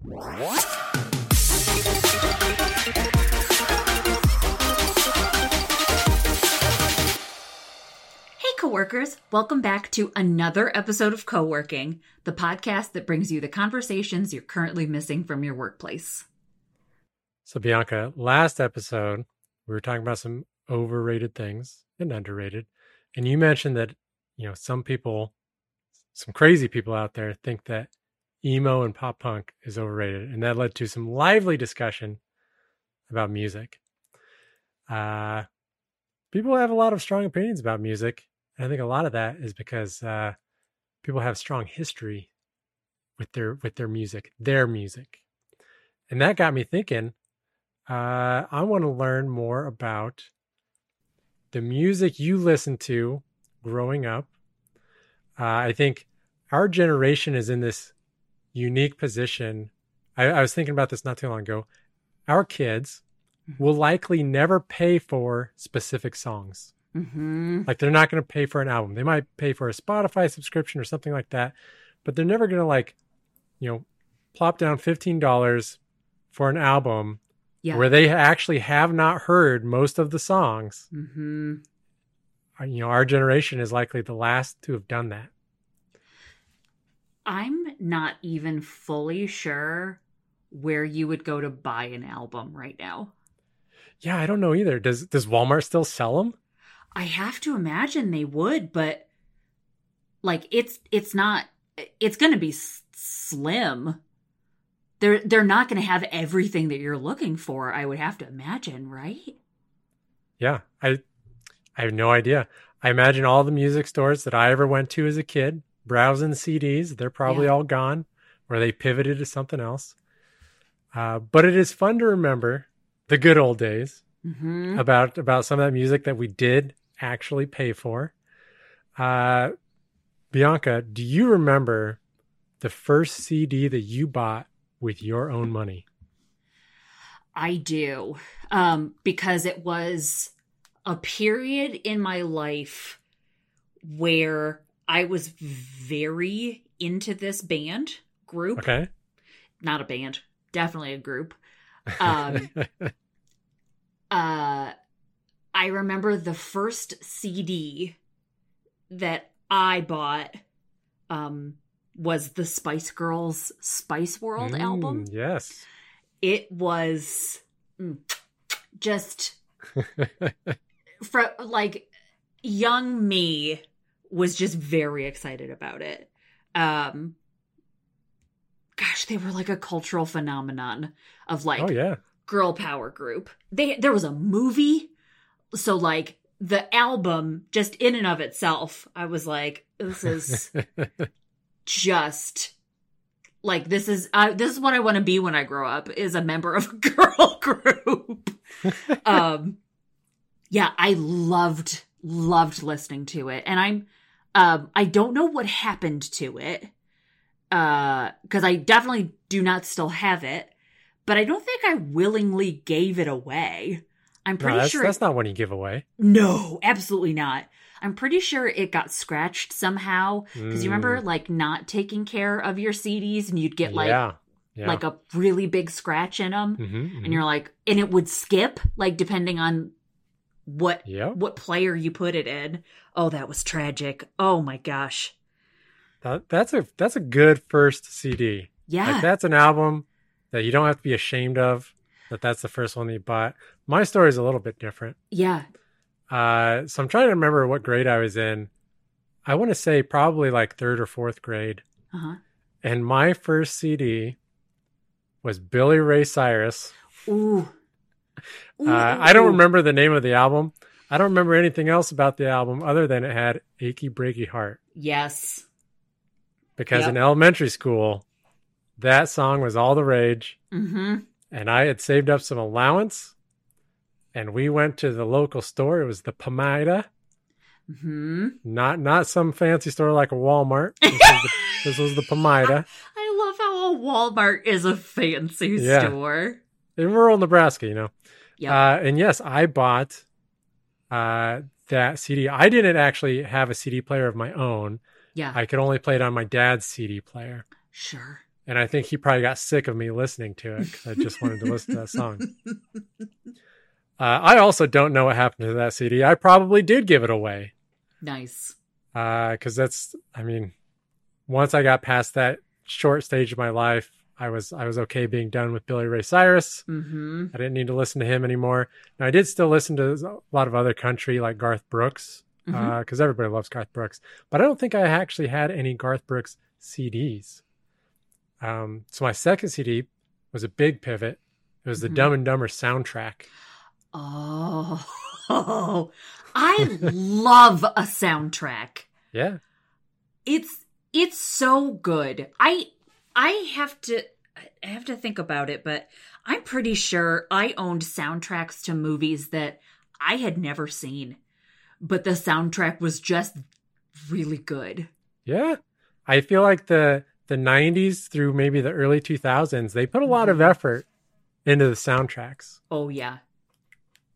Hey, coworkers, welcome back to another episode of Co-working, the podcast that brings you the conversations you're currently missing from your workplace. So, Bianca, last episode, we were talking about some overrated things and underrated. And you mentioned that, you know, some people, some crazy people out there think that emo and pop punk is overrated. And that led to some lively discussion about music. Uh, people have a lot of strong opinions about music. And I think a lot of that is because uh, people have strong history with their with their music, their music. And that got me thinking, uh, I want to learn more about the music you listened to growing up. Uh, I think our generation is in this unique position. I, I was thinking about this not too long ago. Our kids will likely never pay for specific songs. Mm-hmm. Like they're not going to pay for an album. They might pay for a Spotify subscription or something like that, but they're never going to like, you know, plop down fifteen dollars for an album Yeah. where they actually have not heard most of the songs. mm-hmm. Uh, You know, our generation is likely the last to have done that. I'm not even fully sure where you would go to buy an album right now. Yeah, I don't know either. Does does Walmart still sell them? I have to imagine they would, but like it's it's not it's going to be s- slim. They're they're not going to have everything that you're looking for, I would have to imagine, right? Yeah, I I have no idea. I imagine all the music stores that I ever went to as a kid, browsing CDs, they're probably Yeah. all gone or they pivoted to something else. Uh, but it is fun to remember the good old days Mhm. about about some of that music that we did actually pay for. Uh, Bianca, do you remember the first CD that you bought with your own money? I do. Um, because it was a period in my life where I was very into this band group. Okay. Not a band, definitely a group. Um, uh, I remember the first CD that I bought um, was the Spice Girls Spice World Mm, album Yes. it was mm, just for like young me was just very excited about it um gosh they were like a cultural phenomenon of like oh yeah. girl power group they there was a movie so like the album just in and of itself i was like this is just like this is uh, this is what I want to be when I grow up is a member of a girl group. um yeah, I loved loved listening to it and I'm um I don't know what happened to it. Uh cuz I definitely do not still have it, but I don't think I willingly gave it away. I'm No, pretty that's, sure that's not one you give away. no, absolutely not. I'm pretty sure it got scratched somehow because you remember Mm, like not taking care of your CDs and you'd get like yeah, yeah. like a really big scratch in them Mhm, and you're like and it would skip like depending on what. Yep. what player you put it in. Oh, that was tragic. Oh my gosh. That, that's a that's a good first CD. Yeah. Like that's an album that you don't have to be ashamed of. That that's the first one that you bought. My story is a little bit different. yeah. Uh, so I'm trying to remember what grade I was in. I want to say probably like third or fourth grade. Uh-huh. And my first CD was Billy Ray Cyrus. Ooh. Uh, I don't remember the name of the album. I don't remember anything else about the album other than it had "Achy Breaky Heart." Yes. Because Yep. in elementary school, that song was all the rage. Mhm. and I had saved up some allowance, and we went to the local store. It was the Pamida, Mhm. not not some fancy store like a Walmart. This was the, this was the Pamida I love how a Walmart is a fancy Yeah. store. In rural Nebraska, you know. Yep. Uh, and yes, I bought uh, that CD. I didn't actually have a CD player of my own. yeah. I could only play it on my dad's CD player. sure. and I think he probably got sick of me listening to it because I just wanted to listen to that song. Uh, I also don't know what happened to that CD. I probably did give it away nice. because that's, I mean, once I got past that short stage of my life, I was I was okay being done with Billy Ray Cyrus. Mm-hmm. I didn't need to listen to him anymore. Now I did still listen to a lot of other country like Garth Brooks because everybody loves Garth Brooks, but I don't think I actually had any Garth Brooks CDs. Um, so my second CD was a big pivot. It was the Mhm. Dumb and Dumber soundtrack. Oh, I love a soundtrack. Yeah, It's it's so good. I I have to I have to think about it, but I'm pretty sure I owned soundtracks to movies that I had never seen. But the soundtrack was just really good. yeah. I feel like the the '90s through maybe the early 2000s, they put a lot of Mhm. effort into the soundtracks. Oh yeah.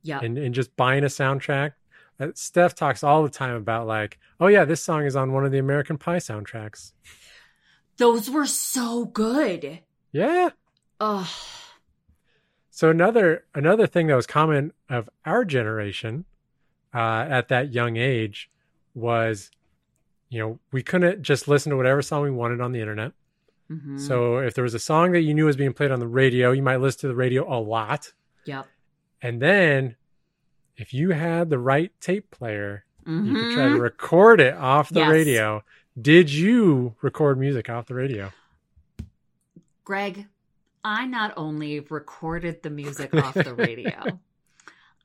Yeah. and, and just buying a soundtrack. Uh, Steph talks all the time about like, oh yeah, this song is on one of the American Pie soundtracks. Those were so good. Yeah. Oh. So another another thing that was common of our generation uh, at that young age was, you know, we couldn't just listen to whatever song we wanted on the internet. Mhm. So if there was a song that you knew was being played on the radio, you might listen to the radio a lot. Yep. And then if you had the right tape player, you could try to Mhm. record it off the Yes. radio. Did you record music off the radio? Greg, I not only recorded the music off the radio,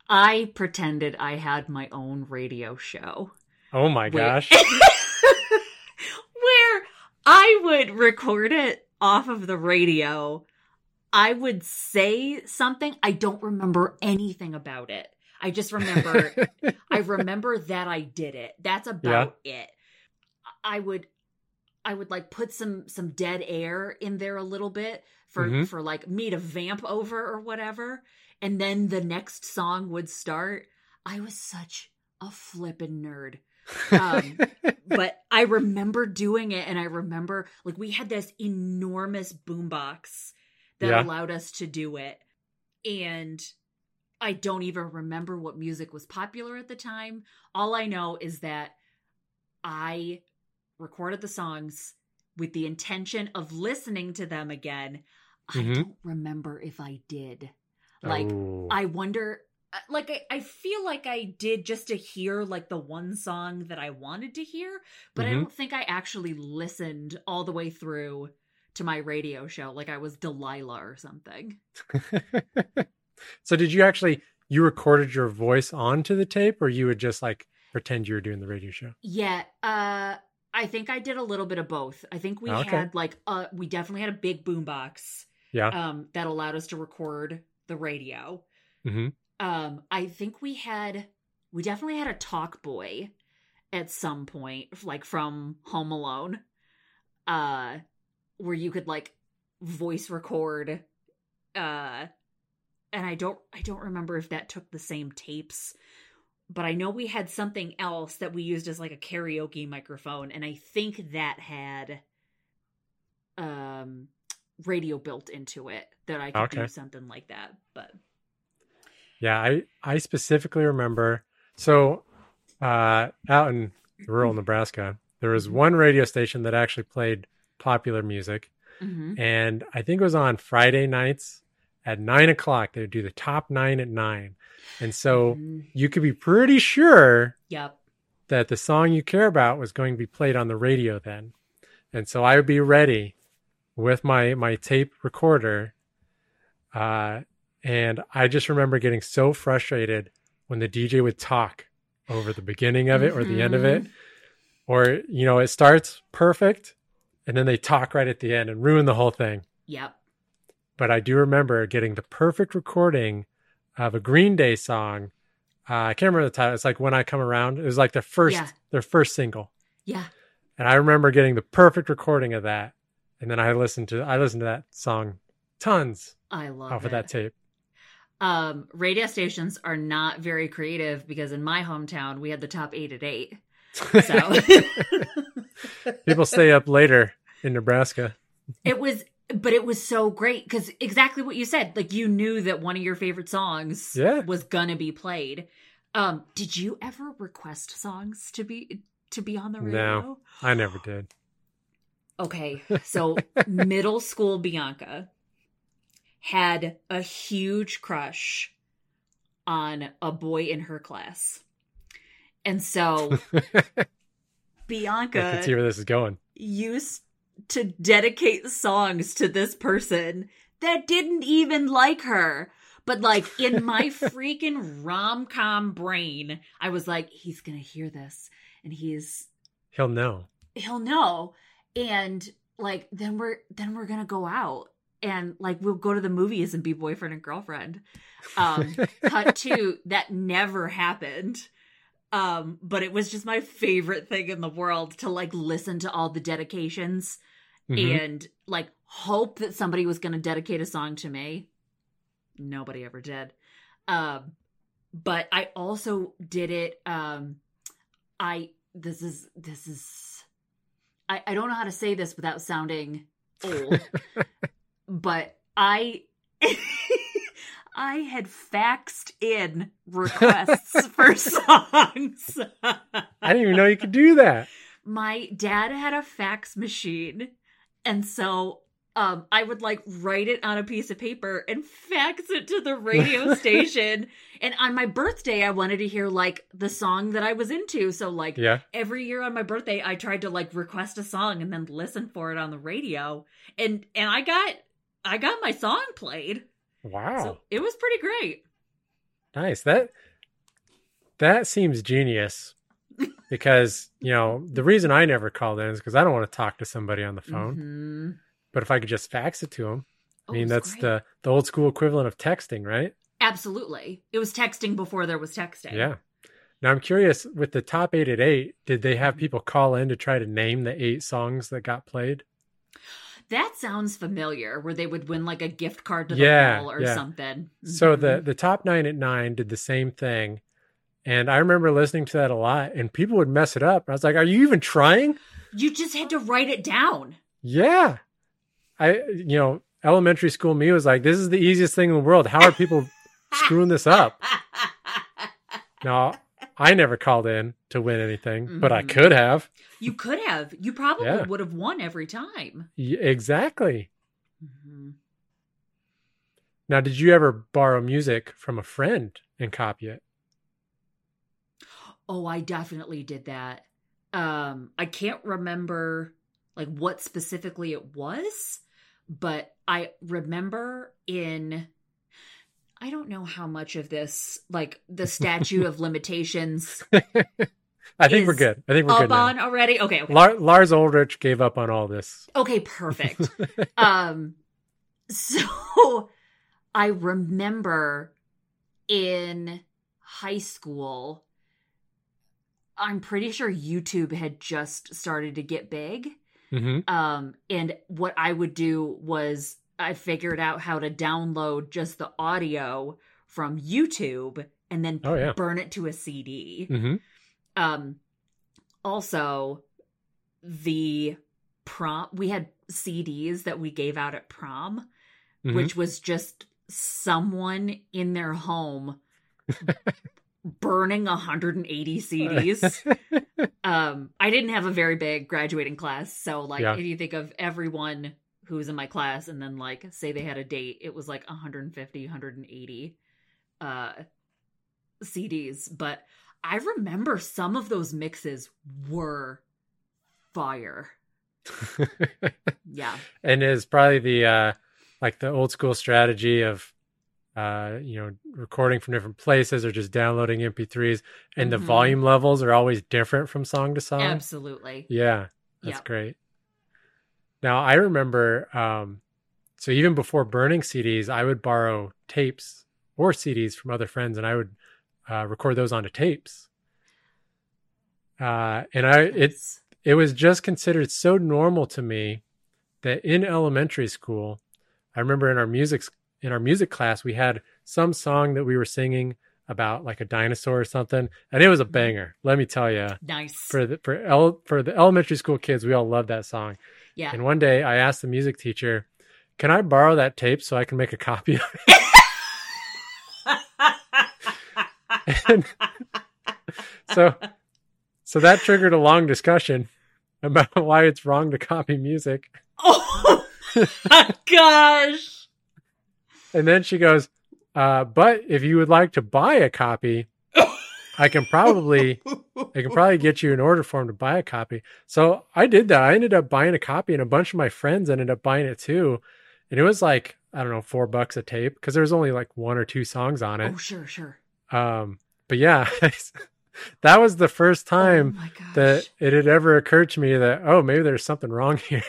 I pretended I had my own radio show. Oh my Where- gosh. Where I would record it off of the radio. I would say something. I don't remember anything about it. I just remember I remember that I did it. That's about it. I would I would like put some some dead air in there a little bit for Mhm. for like me to vamp over or whatever and then the next song would start. I was such a flippin' nerd. Um, but I remember doing it and I remember like we had this enormous boombox that Yeah. allowed us to do it. And I don't even remember what music was popular at the time. All I know is that I recorded the songs with the intention of listening to them again. I Mhm. don't remember if I did. Like, Oh. I wonder uh, like I, I feel like I did just to hear like the one song that I wanted to hear, but I Mhm. don't think I actually listened all the way through to my radio show like I was Delilah or something. so did you actually you recorded your voice onto the tape or you would just like pretend you were doing the radio show? Yeah, uh I think I did a little bit of both. I think we Okay. had like uh we definitely had a big boombox Yeah. um that allowed us to record the radio. hmm um i think we had we definitely had a Talkboy at some point like from home alone uh where you could like voice record uh and i don't i don't remember if that took the same tapes but i know we had something else that we used as like a karaoke microphone and i think that had um radio built into it that i could do something like that but Yeah, I I specifically remember so uh out in rural Nebraska, there was one radio station that actually played popular music. mhm. And I think it was on Friday nights at nine o'clock. They would do the top nine at nine. And so Mhm. you could be pretty sure Yep. that the song you care about was going to be played on the radio then. And so I would be ready with my my tape recorder. Uh and I just remember getting so frustrated when the DJ would talk over the beginning of it or the end of it. Or, you know, it starts perfect and then they talk right at the end and ruin the whole thing. Yep. But I do remember getting the perfect recording of a Green Day song. Uh, I can't remember the title. It's like When I Come Around. It was like their first Yeah. their first single. Yeah. And I remember getting the perfect recording of that. And then I listened to I listened to that song tons I love off it. of that tape. Um, radio stations are not very creative because in my hometown we had the top eight at eight. So People stay up later in Nebraska. it was but it was so great because exactly what you said. Like you knew that one of your favorite songs Yeah. was gonna be played. Um, did you ever request songs to be to be on the No. radio? I never did. Okay, so middle school Bianca had a huge crush on a boy in her class. And so I Bianca can see where this is going. used to dedicate songs to this person that didn't even like her. But like in my freaking rom com brain, I was like, he's gonna hear this and he's He'll know. he'll know. And like then we're then we're gonna go out and like we'll go to the movies and be boyfriend and girlfriend. Um cut to that never happened. Um, but it was just my favorite thing in the world to like listen to all the dedications Mhm. and like hope that somebody was going to dedicate a song to me. Nobody ever did. Um, but I also did it. Um, I this is this is I I don't know how to say this without sounding old, but I. I had faxed in requests for songs. I didn't even know you could do that. my dad had a fax machine and so um i would like write it on a piece of paper and fax it to the radio station and on my birthday i wanted to hear like the song that i was into so like Yeah. every year on my birthday i tried to like request a song and then listen for it on the radio and and i got i got my song played Wow. so it was pretty great Nice. That that seems genius. Because, you know, the reason I never called in is because I don't want to talk to somebody on the phone. Mhm. But if I could just fax it to them, Oh, I it mean, that's great. the the old school equivalent of texting, right? absolutely it was texting before there was texting Yeah. Now I'm curious with the top eight at eight, did they have people call in to try to name the eight songs that got played? That sounds familiar, where they would win like a gift card to the Yeah, mall or yeah. something. So Mhm. the the top nine at nine did the same thing. And I remember listening to that a lot and people would mess it up. I was like, Are you even trying? you just had to write it down. Yeah. I you know, elementary school me was like, This is the easiest thing in the world. How are people screwing this up? Now I never called in to win anything, but I Mhm. could have. You could have. You probably Yeah. would have won every time. Y- exactly. Mhm. Now, did you ever borrow music from a friend and copy it? Oh, I definitely did that. Um, I can't remember like what specifically it was, but I remember in I don't know how much of this, like the statute of limitations, I think we're good. I think we're good now. on already. Okay, okay. Lar- Lars Ulrich gave up on all this. Okay, perfect. um so I remember in high school I'm pretty sure YouTube had just started to get big. hmm Um and what I would do was I figured out how to download just the audio from YouTube and then Oh, yeah. burn it to a CD. hmm Um, also, the prom, we had CDs that we gave out at prom, Mhm. which was just someone in their home burning 180 CDs. um, I didn't have a very big graduating class. So, like, Yeah. if you think of everyone who was in my class and then, like, say they had a date, it was like 150, 180 uh, CDs. But I remember some of those mixes were fire. Yeah. and is probably the uh like the old school strategy of uh you know recording from different places or just downloading mp3s and the Mhm. volume levels are always different from song to song Absolutely. yeah that's Yep. great now i remember um so even before burning cds i would borrow tapes or cds from other friends and i would uh, record those onto tapes uh and i it Yes. it was just considered so normal to me that in elementary school i remember in our music in our music class we had some song that we were singing about like a dinosaur or something and it was a banger let me tell you nice. for the for el, for the elementary school kids we all loved that song yeah. and one day i asked the music teacher can I borrow that tape so I can make a copy of it? and so, so that triggered a long discussion about why it's wrong to copy music. oh my gosh. And then she goes, uh, "But if you would like to buy a copy, I can probably, I can probably get you an order form to buy a copy." So I did that. I ended up buying a copy, and a bunch of my friends ended up buying it too. And it was like I don't know, four bucks a tape because there was only like one or two songs on it. Oh, sure, sure. Um, but yeah, that was the first oh time gosh. that it had ever occurred to me that oh maybe there's something wrong here.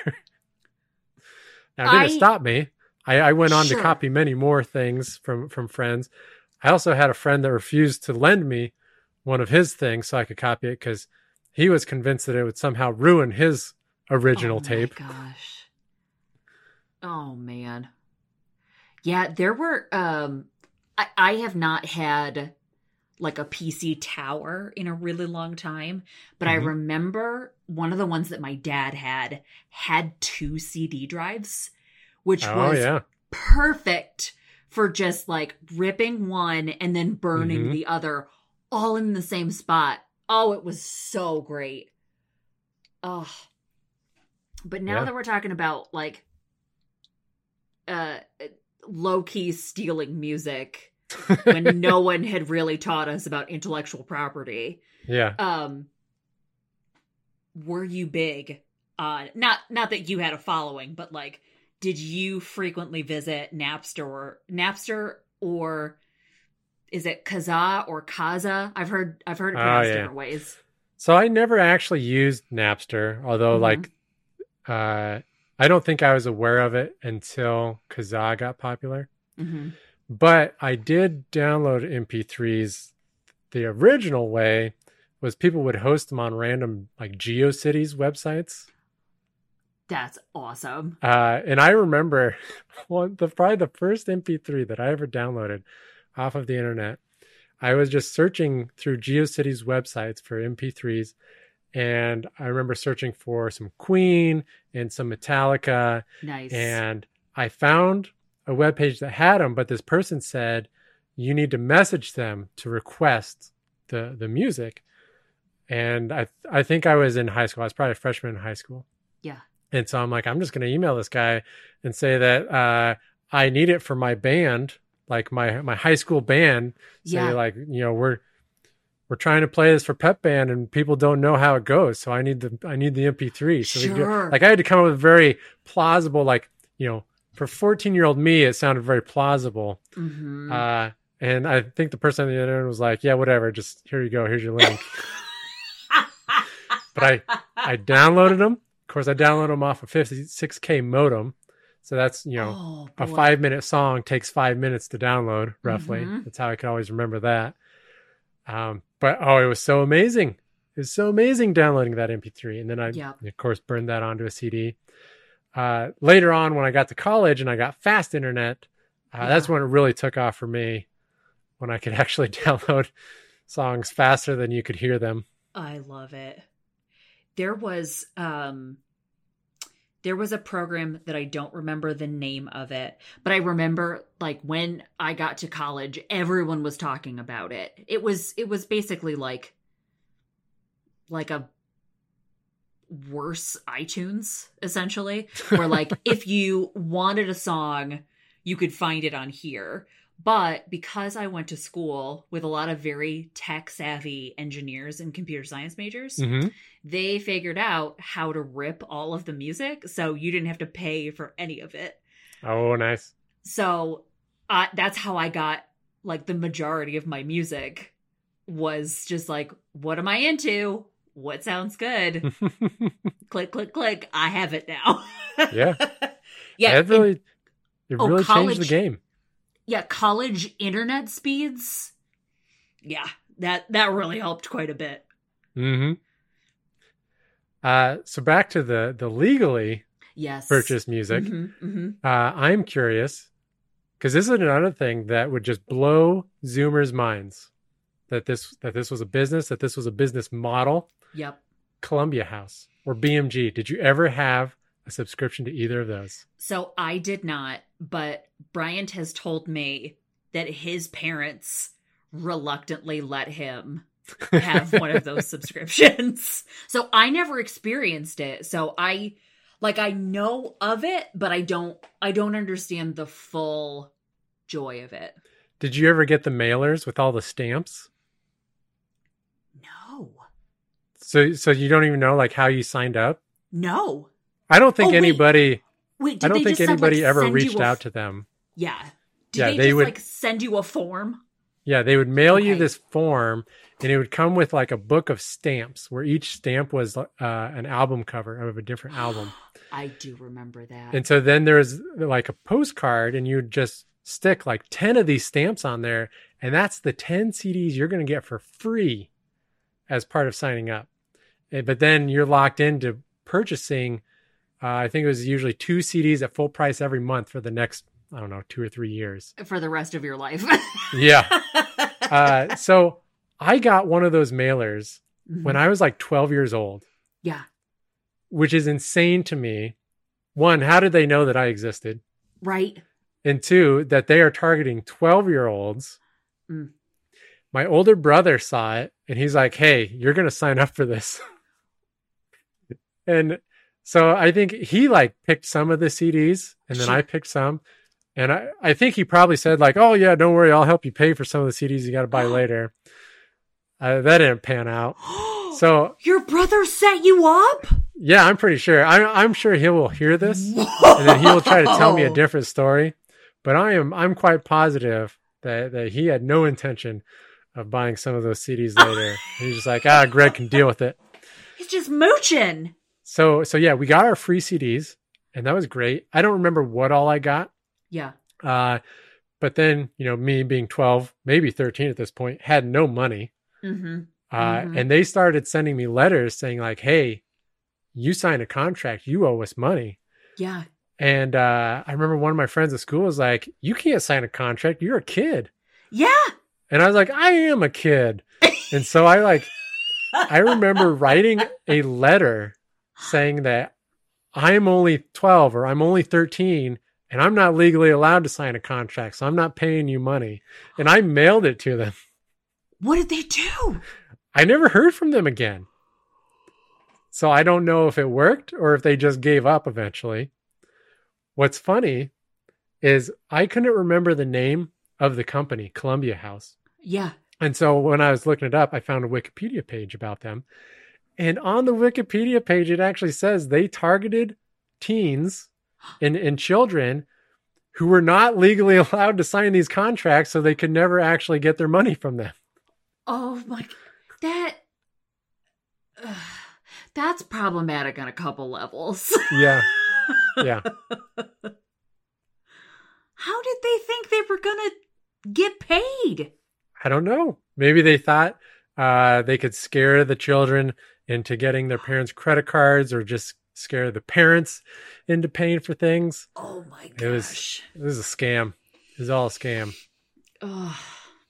now didn't I- stop me. I, I went on Sure. to copy many more things from from friends. I also had a friend that refused to lend me one of his things so I could copy it because he was convinced that it would somehow ruin his original oh tape. Gosh. Oh man. Yeah, there were um I, I have not had like a PC tower in a really long time, but I Mhm. remember one of the ones that my dad had had two CD drives, which Oh was yeah, perfect for just like ripping one and then burning Mhm. the other all in the same spot. Oh, it was so great. Oh. But now Yeah. that we're talking about like uh low key stealing music when no one had really taught us about intellectual property, yeah. um were you big on not not that you had a following but like did you frequently visit napster or napster or is it kazaa or kazaa i've heard i've heard it Oh, pronounced yeah. different ways So I never actually used Napster, although Mhm. like uh I don't think I was aware of it until Kazaa got popular. hmm But I did download MP3s the original way was people would host them on random like GeoCities websites. that's awesome Uh and I remember one the probably the first MP3 that I ever downloaded off of the internet. I was just searching through GeoCities websites for MP3s, and I remember searching for some Queen and some Metallica, nice and I found a webpage that had them, but this person said you need to message them to request the the music. And I I think I was in high school. I was probably a freshman in high school. yeah And so I'm like, I'm just going to email this guy and say that uh, I need it for my band, like my my high school band. Say Yeah. like, you know, we're we're trying to play this for pep band and people don't know how it goes, so I need the I need the MP3. So they do, Sure. like I had to come up with a very plausible, like you know, for 14 year old me, it sounded very plausible. mm-hmm. Uh, and I think the person on the other end was like, yeah, whatever, just here you go, here's your link. but I I downloaded them. Of course, I downloaded them off a 56k modem. So that's you know oh, a five minute song takes five minutes to download roughly. Mhm. That's how I can always remember that. Um, but oh, it was so amazing! It was so amazing downloading that MP3, and then I Yep. of course burned that onto a CD. Uh, later on, when I got to college and I got fast internet, uh, that's when it really took off for me. When I could actually download songs faster than you could hear them. I love it. There was um there was a program that I don't remember the name of it, but I remember like when I got to college, everyone was talking about it. It was it was basically like like a worse iTunes essentially, where like if you wanted a song, you could find it on here. But because I went to school with a lot of very tech savvy engineers and computer science majors, Mhm. they figured out how to rip all of the music so you didn't have to pay for any of it. Oh, nice. So uh, that's how I got like the majority of my music was just like, what am I into? What sounds good? click, click, click. I have it now. Yeah. yeah. it really, it oh, really changed the game. Yeah. College internet speeds. Yeah. That, that really helped quite a bit. hmm Uh, so back to the the legally Yes. purchased music. Mhm, mhm. Uh, I'm curious because this is another thing that would just blow Zoomers' minds that this that this was a business, that this was a business model. Yep. Columbia House or BMG. Did you ever have a subscription to either of those. So I did not, but Bryant has told me that his parents reluctantly let him have one of those subscriptions. So I never experienced it. So I like I know of it, but I don't I don't understand the full joy of it. Did you ever get the mailers with all the stamps? No. So so you don't even know like how you signed up? No. I don't think Oh, wait. anybody Wait, did I don't they think just send, like, ever reached a out to them. Yeah. Did Yeah, they, they just would- like send you a form? Yeah, they would mail you this form and it would come with like a book of stamps where each stamp was uh, an album cover of a different album. I do remember that. And so then there's like a postcard, and you would just stick like 10 of these stamps on there. And that's the 10 CDs you're going to get for free as part of signing up. Eh, But then you're locked into purchasing, uh, I think it was usually two CDs at full price every month for the next, I don't know, two or three years. for the rest of your life. Yeah. Uh, so I got one of those mailers when I was like 12 years old, yeah, which is insane to me. One, how did they know that I existed? right. and two that they are targeting 12 year olds Mm. my older brother saw it and he's like hey you're going to sign up for this and so i think he like picked some of the cds and then i picked some and I, I think he probably said like oh yeah don't worry i'll help you pay for some of the cds you got to buy later uh, that didn't pan out so your brother set you up? yeah i'm pretty sure I, i'm sure he will hear this and then he will try to tell me a different story. But I am I'm quite positive that that he had no intention of buying some of those CDs later. He's just like, ah, Greg can deal with it. He's just mooching. So so yeah, we got our free CDs, and that was great. I don't remember what all I got, Yeah. uh, but then you know me being 12, maybe 13 at this point, had no money, Mm-hmm. uh, Mhm. and they started sending me letters saying like, hey, you signed a contract, you owe us money. Yeah. And uh, I remember one of my friends at school was like, "You can't sign a contract. You're a kid." Yeah. And I was like, "I am a kid." and so I like, I remember writing a letter saying that I'm only 12 or I'm only 13 and I'm not legally allowed to sign a contract, so I'm not paying you money. And I mailed it to them. What did they do? I never heard from them again. So I don't know if it worked or if they just gave up eventually. What's funny is I couldn't remember the name of the company, Columbia House. Yeah. And so when I was looking it up, I found a Wikipedia page about them. And on the Wikipedia page, it actually says they targeted teens and, and children who were not legally allowed to sign these contracts, so they could never actually get their money from them. Oh my. That. Ugh, that's problematic on a couple levels. Yeah. Yeah. How did they think they were gonna get paid? I don't know. Maybe they thought uh, they could scare the children into getting their parents' credit cards or just scare the parents into paying for things. Oh my It was- gosh. It was a scam. It was all a scam. Ugh.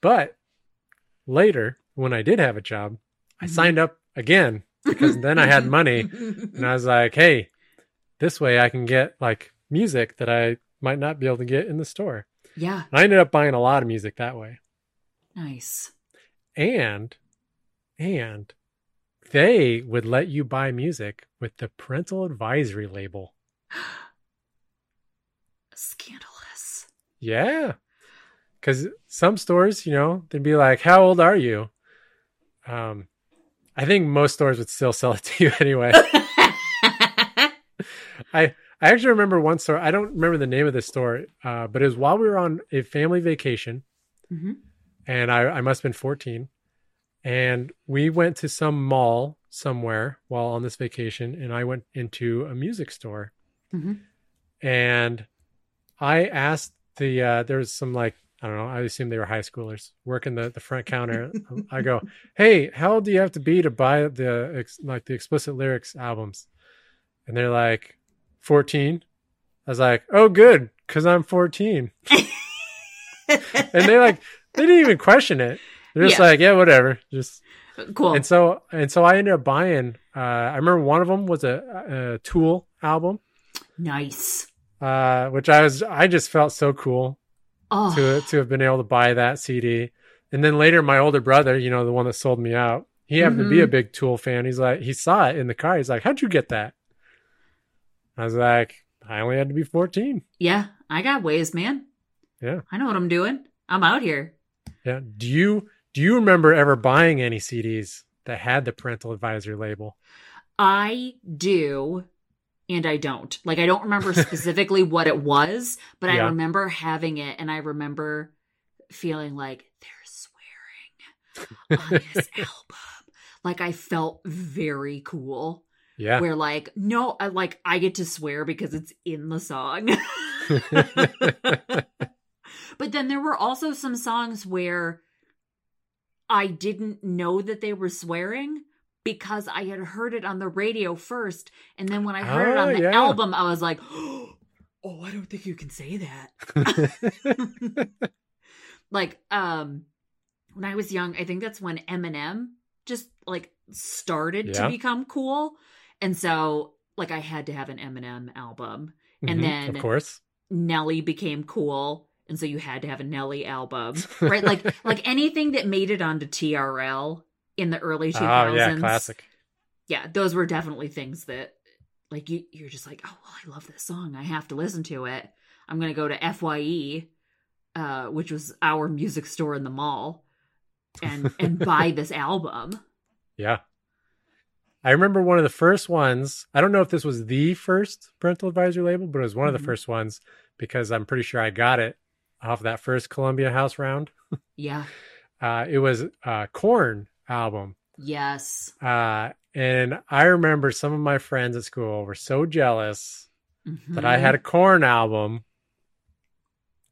But later, when I did have a job, I Mhm. signed up again because then I had money and I was like, hey, this way I can get like music that I might not be able to get in the store. yeah. And I ended up buying a lot of music that way. Nice. and and they would let you buy music with the parental advisory label. Scandalous. yeah. Because some stores you know they'd be like how old are you? Um i think most stores would still sell it to you anyway. I i actually remember one store i don't remember the name of the store uh, but it was while we were on a family vacation. Hmm and I, I must have been 14. And we went to some mall somewhere while on this vacation, and I went into a music store. hmm And I asked the uh, there was some like I don't know, I assume they were high schoolers working the, the front counter. I go, hey, how old do you have to be to buy the ex- like the explicit lyrics albums? And they're like, 14. I was like, oh, good, because I'm 14. And they like they didn't even question it. They're just Yeah. like, yeah, whatever. Just cool. and so and so I ended up buying. Uh, I remember one of them was a, a Tool album, Nice. uh, which I was I just felt so cool Oh, to to have been able to buy that CD. And then later, my older brother, you know, the one that sold me out, he happened to be a Mhm. big Tool fan. He's like, he saw it in the car. He's like, "How'd you get that?" I was like, "I only had to be 14." yeah, I got ways, man. Yeah. I know what I'm doing. I'm out here. Yeah. Do you do you remember ever buying any CDs that had the parental advisory label? I do and I don't. Like I don't remember specifically what it was, but I remember having it and I remember feeling like they're swearing on this album. Like I felt very cool. Yeah. Where like no, I like I get to swear because it's in the song. but then there were also some songs where I didn't know that they were swearing because I had heard it on the radio first. And then when I heard it Oh, on the yeah. album, I was like, oh, I don't think you can say that. like, um, when I was young, I think that's when Eminem just like started to become cool. And so, like, I had to have an Eminem album. And Mhm, then- of course. Nelly became cool and so you had to have a Nelly album right like like anything that made it onto TRL in the early 2000s oh yeah, classic. yeah those were definitely things that like you you're just like oh well I love this song I have to listen to it I'm going to go to FYE uh which was our music store in the mall and and buy this album Yeah. I remember one of the first ones. I don't know if this was the first parental advisory label, but it was one of Mhm. the first ones because I'm pretty sure I got it off that first Columbia House round. yeah Uh, it was a Korn album. yes Uh, and I remember some of my friends at school were so jealous that I had a Korn album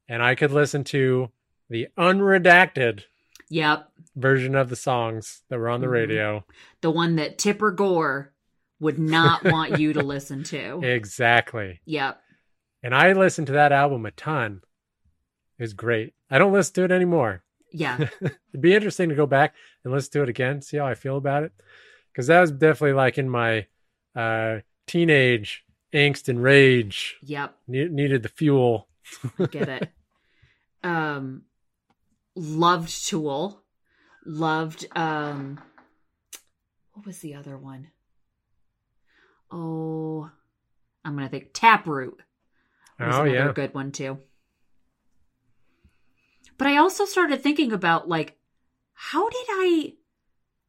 and I could listen to the unredacted yep version of the songs that were on the Mhm. radio. the one that Tipper Gore would not want you to listen to Exactly. yep And I listened to that album a ton. It was great. I don't listen to it anymore. yeah It'd be interesting to go back and listen to it again, see how I feel about it. Because that was definitely like in my uh, teenage angst and rage. yep Ne- needed the fuel. Get it. Um, loved Tool. Loved um, what was the other one? Oh, I'm gonna think Taproot. Was Oh another yeah. good one too. But I also started thinking about like, how did I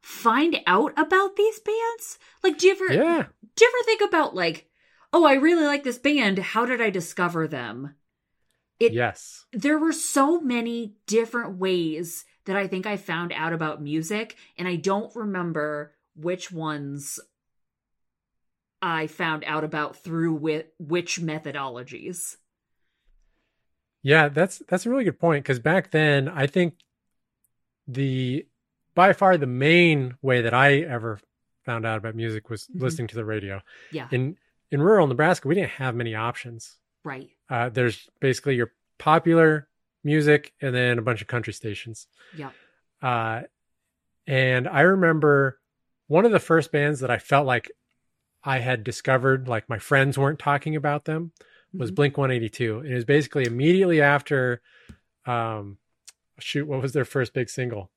find out about these bands? Like, do you ever Yeah. do you ever think about like, oh, I really like this band. How did I discover them? It Yes. there were so many different ways that I think I found out about music, and I don't remember which ones I found out about through which methodologies. Yeah, that's that's a really good point because back then I think the by far the main way that I ever found out about music was Mhm. listening to the radio. Yeah, In in rural Nebraska, we didn't have many options. right. Uh, there's basically your popular music and then a bunch of country stations. Yeah. Uh, and I remember one of the first bands that I felt like I had discovered, like my friends weren't talking about them, was Mhm. Blink 182. And it was basically immediately after, um, shoot, what was their first big single?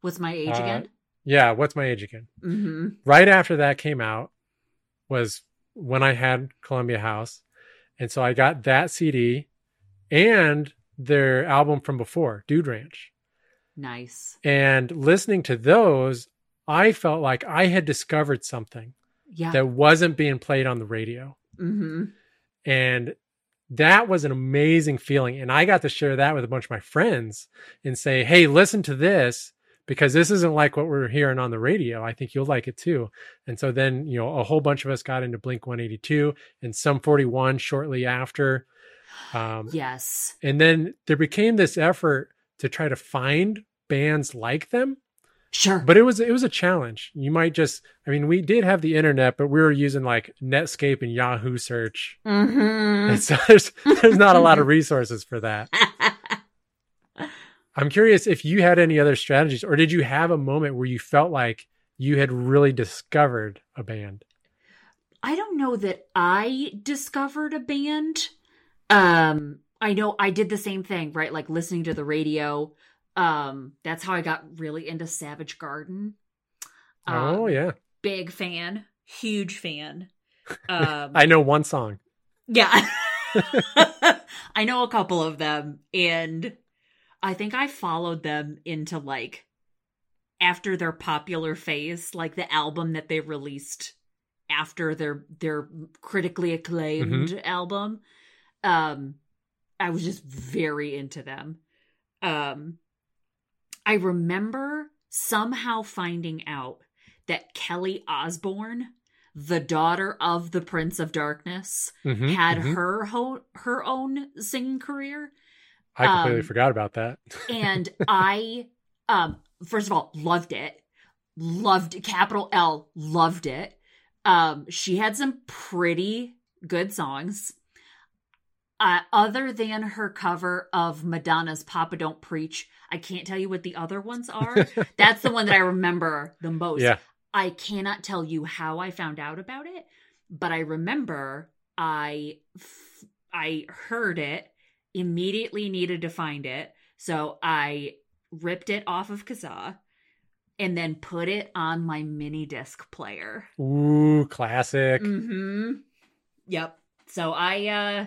What's my age Uh, again? Yeah, What's My Age Again? Mm-hmm. right after that came out was when I had Columbia House. And so I got that CD and their album from before, Dude Ranch. Nice. And listening to those, I felt like I had discovered something Yeah. that wasn't being played on the radio. mm-hmm. And that was an amazing feeling. And I got to share that with a bunch of my friends and say, hey, listen to this because this isn't like what we're hearing on the radio. I think you'll like it too. And so then, you know, a whole bunch of us got into Blink 182 and Sum 41 shortly after. Um, Yes. And then there became this effort to try to find bands like them Sure. but it was it was a challenge you might just i mean we did have the internet but we were using like netscape and yahoo search mm-hmm. and so there's there's not a lot of resources for that i'm curious if you had any other strategies or did you have a moment where you felt like you had really discovered a band I don't know that I discovered a band. Um, I know I did the same thing, right? Like listening to the radio. Um, that's how I got really into Savage Garden. oh Um, yeah, big fan, huge fan. Um, I know one song. yeah, I know a couple of them, and I think I followed them into like after their popular phase, like the album that they released after their their critically acclaimed album. Um, I was just very into them. Um, I remember somehow finding out that Kelly Osbourne, the daughter of the Prince of Darkness, Mhm, had mhm. her ho- her own singing career, I completely um, forgot about that. and I, um, first of all, loved it. Loved capital L, loved it. Um, she had some pretty good songs. Uh, other than her cover of Madonna's "Papa Don't Preach," I can't tell you what the other ones are. That's the one that I remember the most. yeah. I cannot tell you how I found out about it, but I remember I f- I heard it, immediately needed to find it, so I ripped it off of Kazaa and then put it on my mini disc player. Ooh, classic. Mm-hmm. Yep. So I uh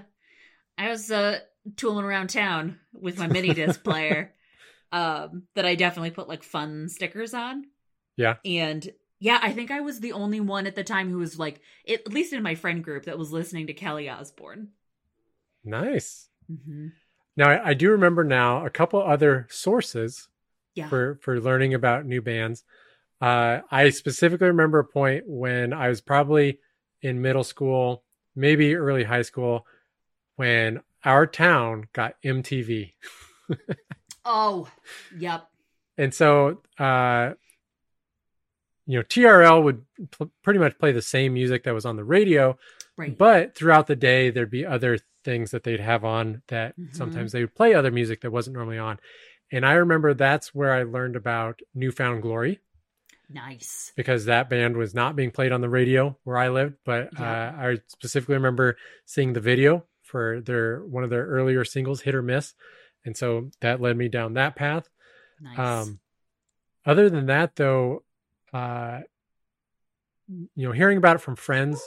I was uh tooling around town with my mini disc player. Um that I definitely put like fun stickers on. Yeah. And yeah, I think I was the only one at the time who was like at least in my friend group that was listening to Kelly Osbourne. Nice. Mm-hmm. Now I, I do remember now a couple other sources Yeah. for for learning about new bands. Uh, I specifically remember a point when I was probably in middle school, maybe early high school, when our town got MTV, oh, yep. and so uh, you know TRL would pl- pretty much play the same music that was on the radio, Right. but throughout the day there'd be other things that they'd have on that Mhm. sometimes they would play other music that wasn't normally on. And I remember that's where I learned about New Found Glory. nice. because that band was not being played on the radio where I lived. But Yeah. uh, I specifically remember seeing the video for their one of their earlier singles, "Hit or Miss," and so that led me down that path. Nice. Um, other than that, though, uh, you know, hearing about it from friends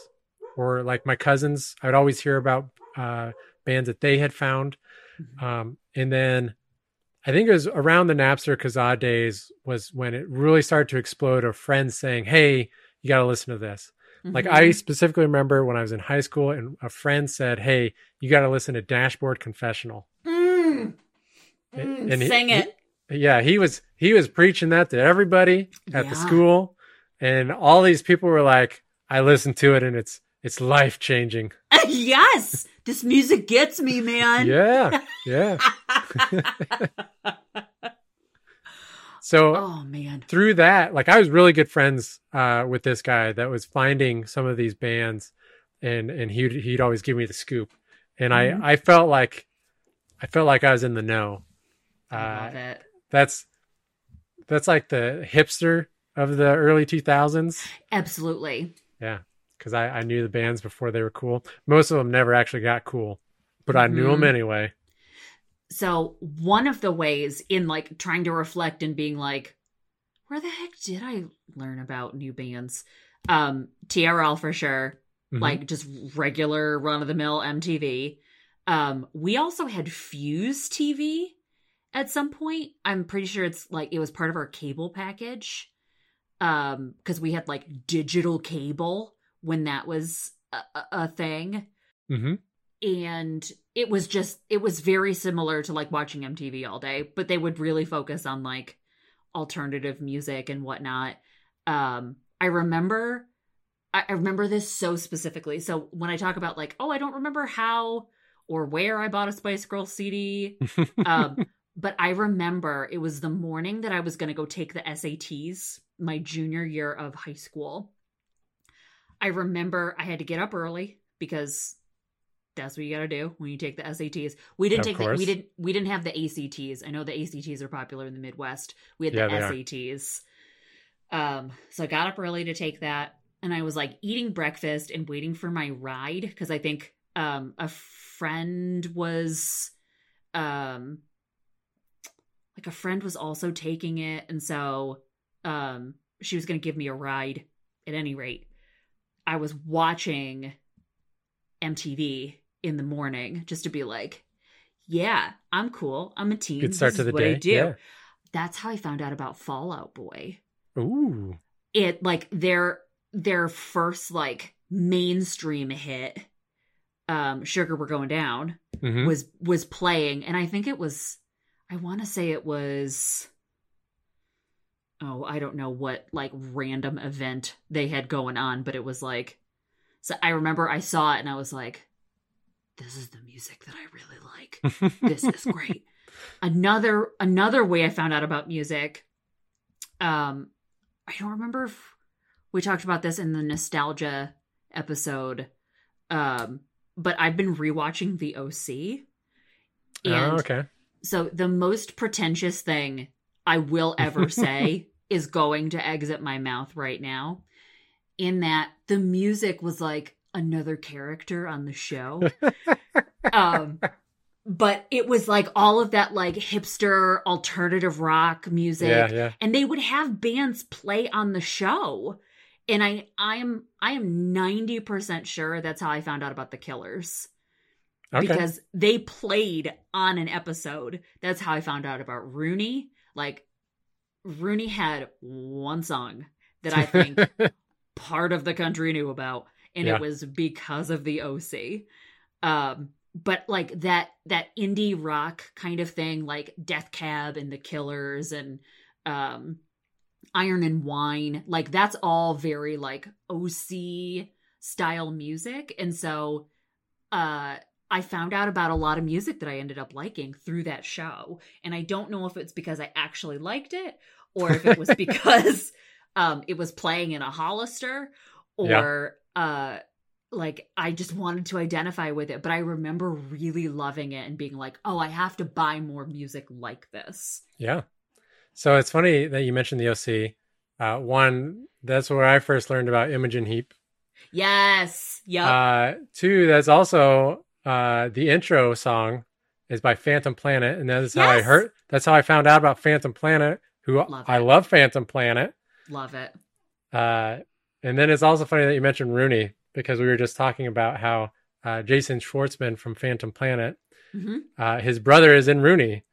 or like my cousins, I would always hear about uh, bands that they had found, Mhm. um, and then. I think it was around the Napster Kazaa days was when it really started to explode of friends saying, Hey, you got to listen to this. Like Mhm. I specifically remember when I was in high school and a friend said, "Hey, you got to listen to Dashboard Confessional." Mm. Mm, And he- sing he- it. Yeah, he was he was preaching that to everybody at the school, and all these people were like, "I listened to it and it's it's life changing." yes, this music gets me, man. Yeah, yeah. So oh man. through that, like I was really good friends uh, with this guy that was finding some of these bands, and and he'd he'd always give me the scoop, and Mhm. I I felt like I felt like I was in the know. Uh, love it. that's that's like the hipster of the early two thousands. Absolutely. Yeah, because I I knew the bands before they were cool. Most of them never actually got cool, but I knew them anyway. So one of the ways in like trying to reflect and being like, where the heck did I learn about new bands? Um, TRL for sure. Mhm. Like just regular run of the mill MTV. Um, we also had Fuse TV at some point. I'm pretty sure it's like it was part of our cable package. Um, because we had like digital cable when that was a, a- thing Mhm. And it was just it was very similar to like watching MTV all day, but they would really focus on like alternative music and whatnot. Um, I remember, I, I remember this so specifically. So when I talk about like, oh, I don't remember how or where I bought a Spice Girl CD, um, but I remember it was the morning that I was going to go take the SATs, my junior year of high school. I remember I had to get up early because that's what you got to do when you take the SATs. We didn't Of take the, we didn't we didn't have the ACTs. I know the ACTs are popular in the Midwest. We had Yeah, the they are. SATs. Um, so I got up early to take that. and I was like eating breakfast and waiting for my ride because I think um a friend was um like a friend was also taking it and so um she was going to give me a ride at any rate. I was watching MTV in the morning just to be like, yeah, I'm cool. I'm a teen. Good start This to the what day. I do. Yeah. That's how I found out about Fall Out Boy. Ooh. It like their their first like mainstream hit, um, Sugar We're Going Down, hmm was was playing, and I think it was I wanna say it was oh, I don't know what like random event they had going on, but it was like so I remember I saw it and I was like, This is the music that I really like this is great. another another way I found out about music. Um, I don't remember if we talked about this in the nostalgia episode. Um, but I've been rewatching the OC. And oh, okay. so the most pretentious thing I will ever say is going to exit my mouth right now. In that the music was like another character on the show. um but it was like all of that like hipster alternative rock music Yeah, yeah. and they would have bands play on the show and i i am i am 90% sure that's how i found out about the killers Okay. because they played on an episode that's how i found out about rooney like rooney had one song that i think part of the country knew about and Yeah. it was because of the oc um but like that that indie rock kind of thing like death cab and the killers and um iron and wine like that's all very like oc style music and so uh I found out about a lot of music that I ended up liking through that show. And I don't know if it's because I actually liked it or if it was because um it was playing in a Hollister or uh like I just wanted to identify with it, but I remember really loving it and being like, "Oh, I have to buy more music like this." Yeah. So it's funny that you mentioned the OC. Uh, one, that's where I first learned about Imogen Heap. Yes. Yep. Uh, two, that's also uh, the intro song is by Phantom Planet, and that is how I heard. That's how I found out about Phantom Planet. Who Love I love Phantom Planet. Love it. Uh, and then it's also funny that you mentioned Rooney because we were just talking about how uh, Jason Schwartzman from Phantom Planet, hmm uh, his brother is in Rooney,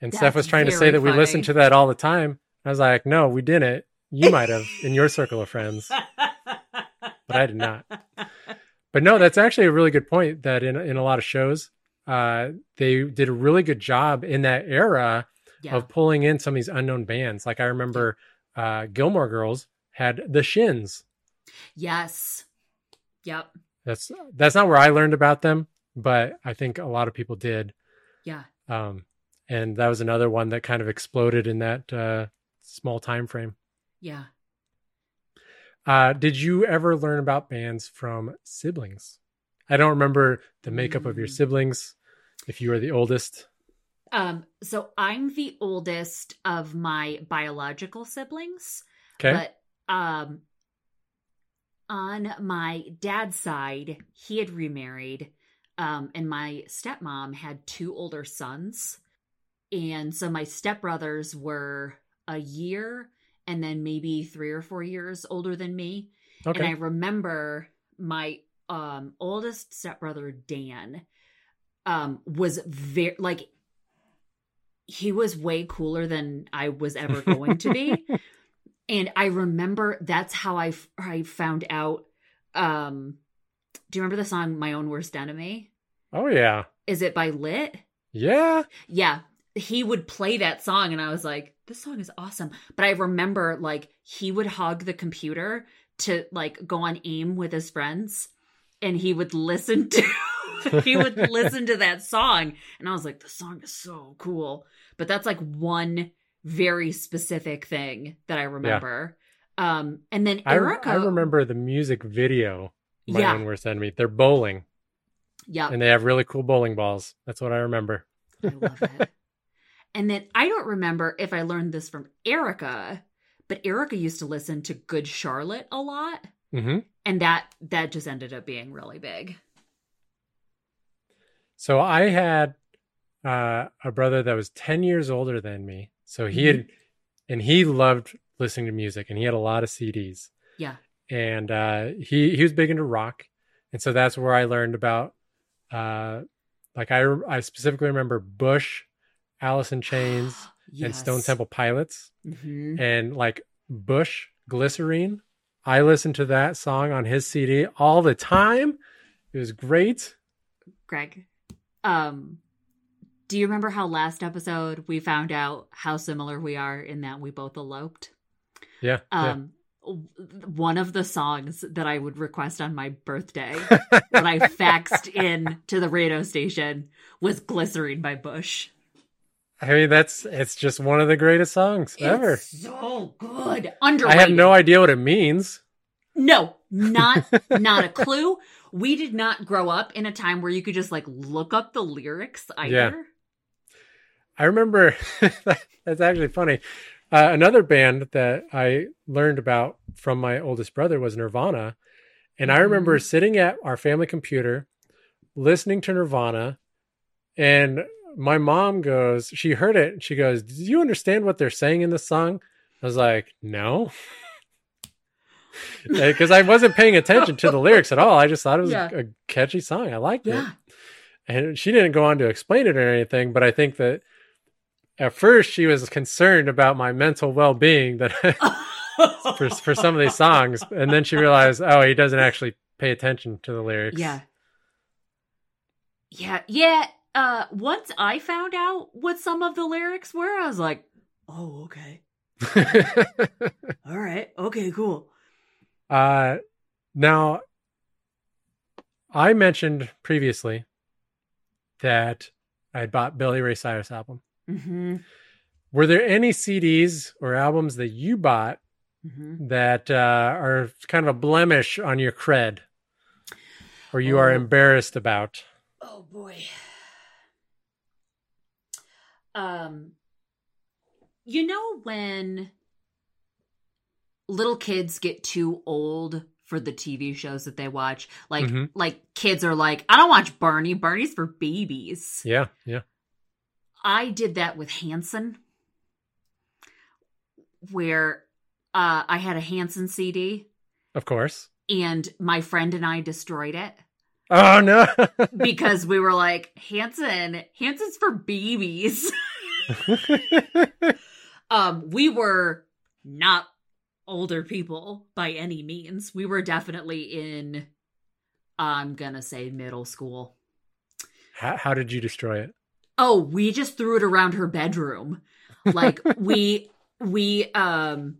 and Steph was trying to say that we listened to that all the time. I was like, no, we didn't. You might have in your circle of friends, but I did not. But no, that's actually a really good point. That in in a lot of shows, uh, they did a really good job in that era yeah. of pulling in some of these unknown bands. Like I remember, uh, Gilmore Girls had the Shins. Yes. Yep. That's that's not where I learned about them, but I think a lot of people did. Yeah. Um, and that was another one that kind of exploded in that uh, small time frame. Yeah. Uh, did you ever learn about bands from siblings? I don't remember the makeup of your Mm. siblings. If you were the oldest, Um so I'm the oldest of my biological siblings. okay, But um on my dad's side, he had remarried. Um, and my stepmom had two older sons. And so my stepbrothers were a year and then maybe three or four years older than me. okay, And I remember my um oldest stepbrother Dan um was very like he was way cooler than I was ever going to be. and I remember that's how I f- I found out um do you remember the song My Own Worst Enemy? oh yeah, Is it by Lit? yeah, Yeah, he would play that song and I was like, this song is awesome. But I remember like he would hog the computer to like go on AIM with his friends and he would listen to he would listen to that song and I was like, the song is so cool. But that's like one very specific thing that I remember. Um and then I, Erica I remember the music video. My Yeah. own worst enemy. They're bowling, Yeah. and they have really cool bowling balls. That's what I remember. I love it. and then I don't remember if I learned this from Erica, but Erica used to listen to Good Charlotte a lot. hmm and that that just ended up being really big. So I had uh, a brother that was 10 years older than me. So he had, and he loved listening to music and he had a lot of CDs. Yeah. And uh, he, he was big into rock. And so that's where I learned about, uh, like, I, I specifically remember Bush, Alice in Chains, and Stone Temple Pilots. hmm And like Bush, Glycerine. I listened to that song on his CD all the time. It was great. Greg, um, do you remember how last episode we found out how similar we are in that we both eloped? Yeah. yeah. Um, w- one of the songs that I would request on my birthday that I faxed in to the radio station was "Glycerine" by Bush. I mean, that's it's just one of the greatest songs ever. So good. I have no idea what it means. No, not not a clue. We did not grow up in a time where you could just like look up the lyrics either. Yeah. I remember that's actually funny. Uh, another band that I learned about from my oldest brother was Nirvana. And I remember Mhm. sitting at our family computer listening to Nirvana. And my mom goes, she heard it. and She goes, Do you understand what they're saying in this song? I was like, No. Because I wasn't paying attention to the lyrics at all. I just thought it was Yeah. a catchy song. I liked it and she didn't go on to explain it or anything but i think that at first she was concerned about my mental well-being that for, for some of these songs and then she realized oh he doesn't actually pay attention to the lyrics Yeah. Yeah. Yeah. Uh once I found out what some of the lyrics were, I was like, "Oh, okay. All right. Okay, cool." uh now i mentioned previously that i bought billy ray cyrus album Mhm. were there any cds or albums that you bought Mhm. that uh, are kind of a blemish on your cred or you are Oh. embarrassed about Oh boy. Um you know when little kids get too old for the TV shows that they watch? Like Mhm. like kids are like, "I don't watch Barney. Barney's for babies." yeah yeah I did that with Hanson where uh I had a Hanson CD of course and my friend and I destroyed it. oh no because we were like Hanson, Hanson's for babies. um, we were not older people by any means. We were definitely in, I'm gonna say middle school. how, how did you destroy it Oh, we just threw it around her bedroom. Like we we um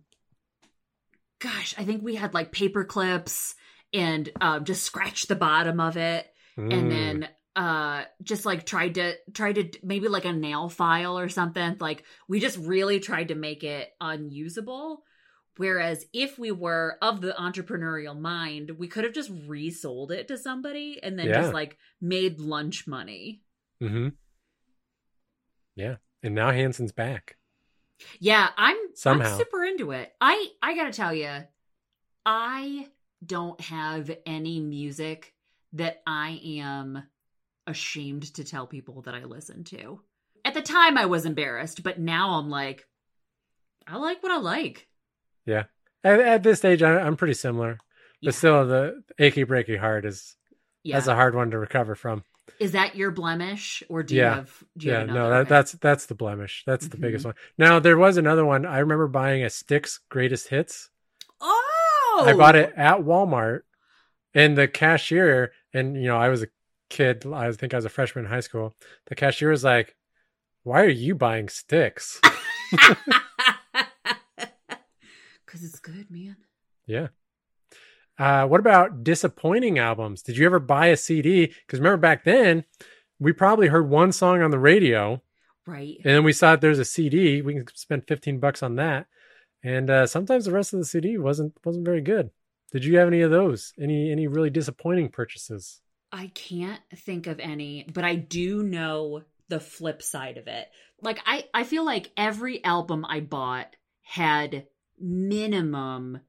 gosh, I think we had like paper clips and um just scratched the bottom of it Mm. and then uh just like tried to tried to maybe like a nail file or something like we just really tried to make it unusable whereas if we were of the entrepreneurial mind we could have just resold it to somebody and then Yeah. just like made lunch money hmm yeah and now hanson's back yeah i'm Somehow. i'm super into it i i gotta tell you i don't have any music that i am ashamed to tell people that I listen to. At the time, I was embarrassed, but now I'm like, I like what I like. at, at this stage I, i'm pretty similar Yeah. but still the achy breaky heart is Yeah. that's a hard one to recover from Is that your blemish, or do you Yeah. have? Do you yeah have no that, that's that's the blemish that's the biggest Mhm. one now there was another one i remember buying a Styx greatest hits Oh, I bought it at Walmart, and the cashier, and you know, I was a kid. I think I was a freshman in high school. The cashier was like, "Why are you buying Styx?" Because it's good, man. yeah. Uh, what about disappointing albums? Did you ever buy a CD? Because remember back then, we probably heard one song on the radio, Right. and then we saw that there's a CD. We can spend fifteen bucks on that, and uh, sometimes the rest of the CD wasn't wasn't very good. Did you have any of those? Any any really disappointing purchases? I can't think of any, but I do know the flip side of it. Like I I feel like every album I bought had minimum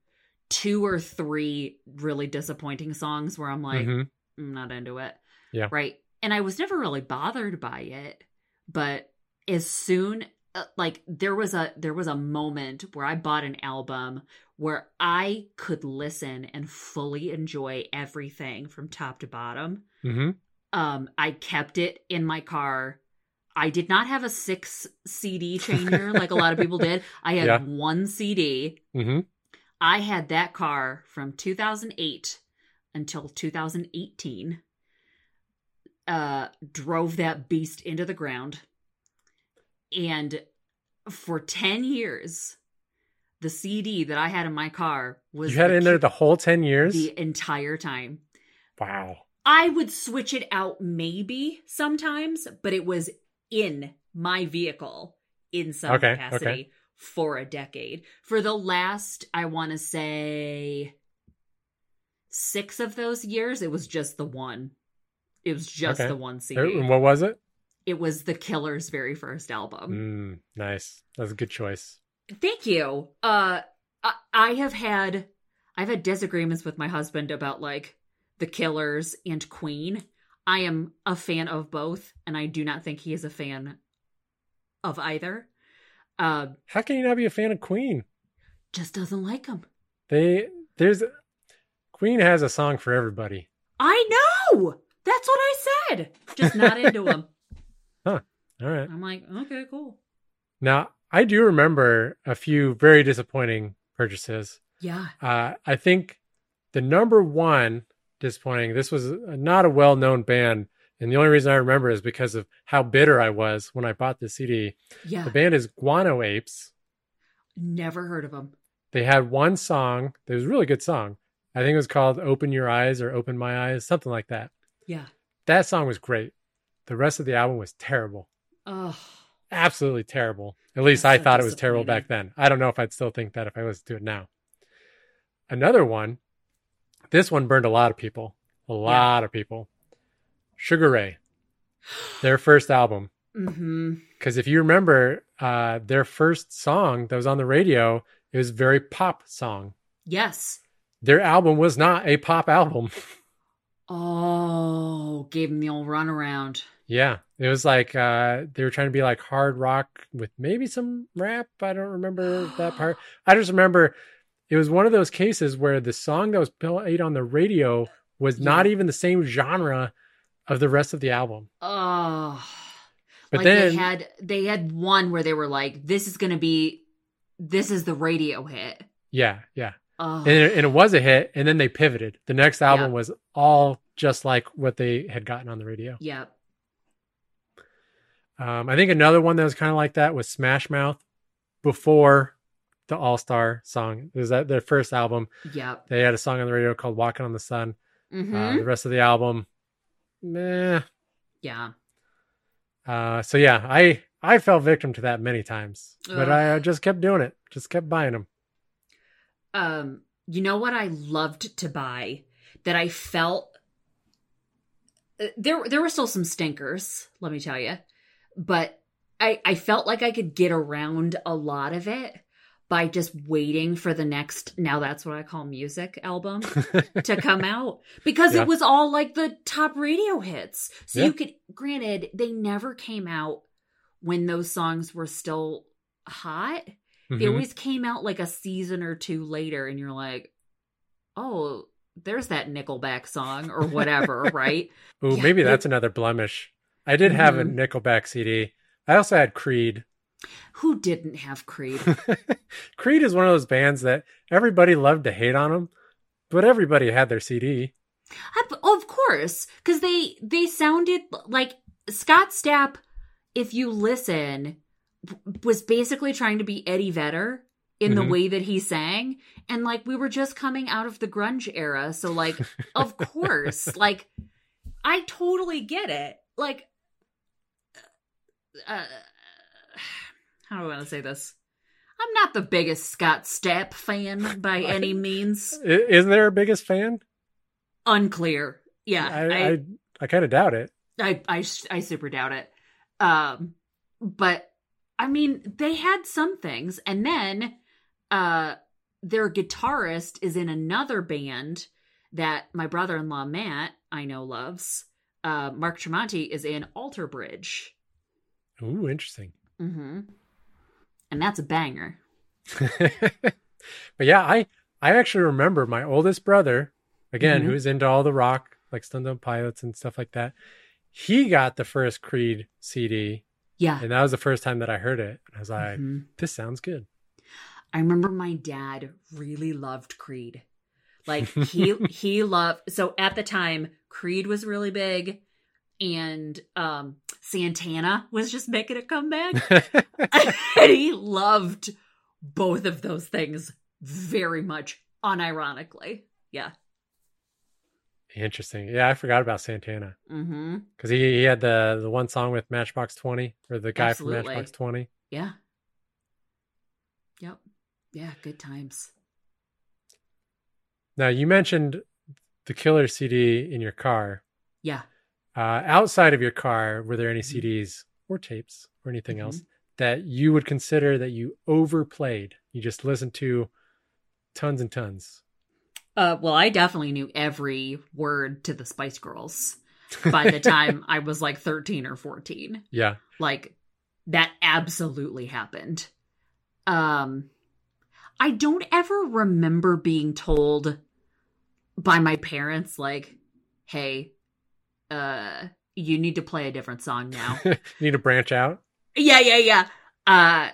two or three really disappointing songs where I'm like, Mhm. I'm not into it. Yeah. Right. And I was never really bothered by it, but as soon uh, like there was a there was a moment where I bought an album where I could listen and fully enjoy everything from top to bottom. Mhm. Um I kept it in my car. I did not have a 6 CD changer like a lot of people did. I had Yeah. one CD. Mhm. I had that car from 2008 until 2018. Uh, drove that beast into the ground. And for 10 years, the CD that I had in my car was You had the it in there the whole 10 years? the entire time. wow. I would switch it out maybe sometimes, but it was in my vehicle in some Okay, capacity okay. For a decade. For the last, I want to say, six of those years, it was just the one. It was just Okay. the one CD. And what was it? It was the Killer's very first album. Mm, nice. That's a good choice. Thank you. Uh, I, I have had, I've had disagreements with my husband about like the Killers and Queen. I am a fan of both, and I do not think he is a fan of either. Uh, How can you not be a fan of Queen? just doesn't like them. They there's Queen has a song for everybody. I know. That's what I said. Just not into them. Huh. All right. I'm like, okay, cool. Now, I do remember a few very disappointing purchases. Yeah. Uh, I think the number one disappointing, this was not a well known band. And the only reason I remember is because of how bitter I was when I bought the CD. Yeah. The band is Guano Apes. Never heard of them. They had one song that was a really good song. I think it was called Open Your Eyes or Open My Eyes, something like that. Yeah. That song was great. The rest of the album was terrible. Oh, Absolutely terrible. At least That's I so thought it was terrible back then. I don't know if I'd still think that if I listened to it now. Another one, this one burned a lot of people. A lot of people. Sugar Ray, their first album. mm-hmm. Because if you remember, uh, their first song that was on the radio, it was a very pop song. Yes. Their album was not a pop album. Oh, gave them the old runaround. yeah, it was like uh, they were trying to be like hard rock with maybe some rap. I don't remember that part. I just remember it was one of those cases where the song that was played on the radio was not even the same genre of the rest of the album. Oh, But like then, they had they had one where they were like, "This is going to be, this is the radio hit." yeah, yeah, Oh, and it, and it was a hit. And then they pivoted. The next album Yeah. was all just like what they had gotten on the radio. Yep. Um, I think another one that was kind of like that was Smash Mouth before the All Star song. It was that their first album. Yep. They had a song on the radio called "Walking on the Sun." hmm Uh, the rest of the album, meh. yeah. Uh, so yeah, I I fell victim to that many times, but Ugh. I, I just kept doing it. Just kept buying them. Um, you know what I loved to buy that I felt uh, there there were still some stinkers, let me tell you. But I I felt like I could get around a lot of it by just waiting for the next now that's what I call music album to come out because Yeah. it was all like the top radio hits. So Yeah. you could granted they never came out when those songs were still hot they Mhm. always came out like a season or two later and you're like oh there's that nickelback song or whatever right Ooh, Yeah, maybe that's another blemish. I did have a Mhm. Nickelback CD. I also had Creed. Who didn't have creed Creed is one of those bands that everybody loved to hate on them, but everybody had their CD. I- of course because they they sounded like scott stapp if you listen was basically trying to be eddie vedder in the Mhm. way that he sang and like we were just coming out of the grunge era so like of course like i totally get it like uh, how do i want to say this i'm not the biggest scott stapp fan by any means Isn't there a biggest fan? unclear yeah I I, I kind of doubt it. I, I I super doubt it. Um, but I mean, they had some things, and then uh, their guitarist is in another band that my brother-in-law Matt I know loves. Uh, Mark Tremonti is in Alter Bridge. Ooh, interesting. Mm-hmm. And that's a banger. but yeah, I I actually remember my oldest brother, again, Mhm. who's into all the rock, like Stone Temple Pilots and stuff like that. He got the first Creed CD, Yeah. and that was the first time that I heard it. I was like, Mhm. "This sounds good." I remember my dad really loved Creed. Like he he loved so at the time Creed was really big and um Santana was just making a comeback. and he loved both of those things very much unironically. Yeah. Interesting. Yeah, I forgot about Santana Mm-hmm. because he, he had the the one song with Matchbox Twenty or the guy Absolutely. from Matchbox Twenty. Yeah. Yep. Yeah, good times. Now you mentioned the Killer CD in your car. Yeah. Uh, outside of your car, were there any Mhm. CDs or tapes or anything Mhm. else that you would consider that you overplayed? You just listened to tons and tons. Uh, well, I definitely knew every word to the Spice Girls by the time I was like 13 or 14. Yeah. Like that absolutely happened. Um I don't ever remember being told by my parents like, "Hey, uh you need to play a different song now." need to branch out. Yeah, yeah, yeah. Uh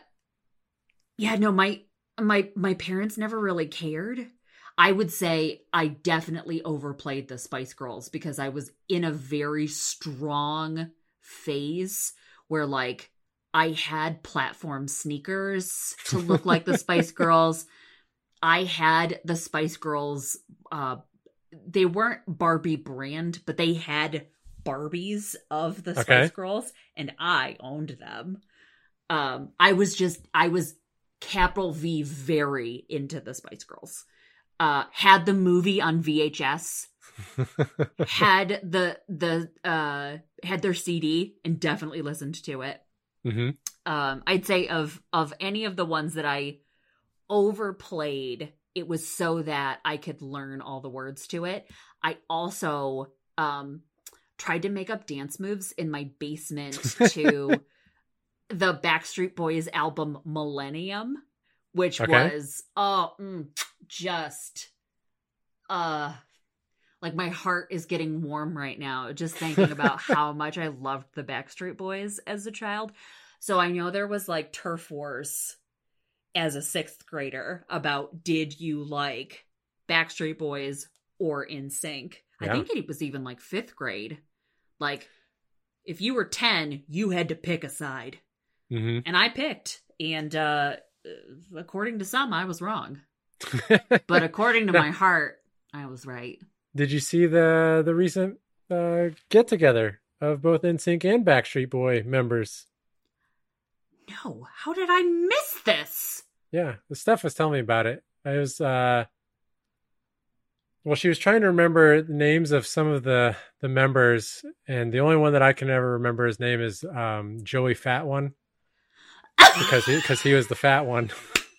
yeah, no, my my my parents never really cared. I would say I definitely overplayed the Spice Girls because I was in a very strong phase where like I had platform sneakers to look like the Spice Girls. I had the Spice Girls uh they weren't Barbie brand, but they had Barbies of the Spice Okay. Girls and I owned them. Um I was just I was capital V very into the Spice Girls. Uh had the movie on VHS, had the the uh had their CD and definitely listened to it hmm um i'd say of of any of the ones that i overplayed it was so that i could learn all the words to it i also um tried to make up dance moves in my basement to the backstreet boys album millennium which Okay. was oh mm, just uh like my heart is getting warm right now just thinking about how much I loved the Backstreet Boys as a child. So I know there was like turf wars as a sixth grader about did you like Backstreet Boys or NSYNC? I think it was even like fifth grade. Like if you were 10, you had to pick a side. hmm And I picked. And uh according to some, I was wrong. But according to my heart, I was right. Did you see the the recent uh, get together of both NSYNC and Backstreet Boy members? No, how did I miss this? Yeah, the Steph was telling me about it. I was uh well, she was trying to remember the names of some of the the members, and the only one that I can ever remember his name is um, Joey Fat One because he because he was the fat one.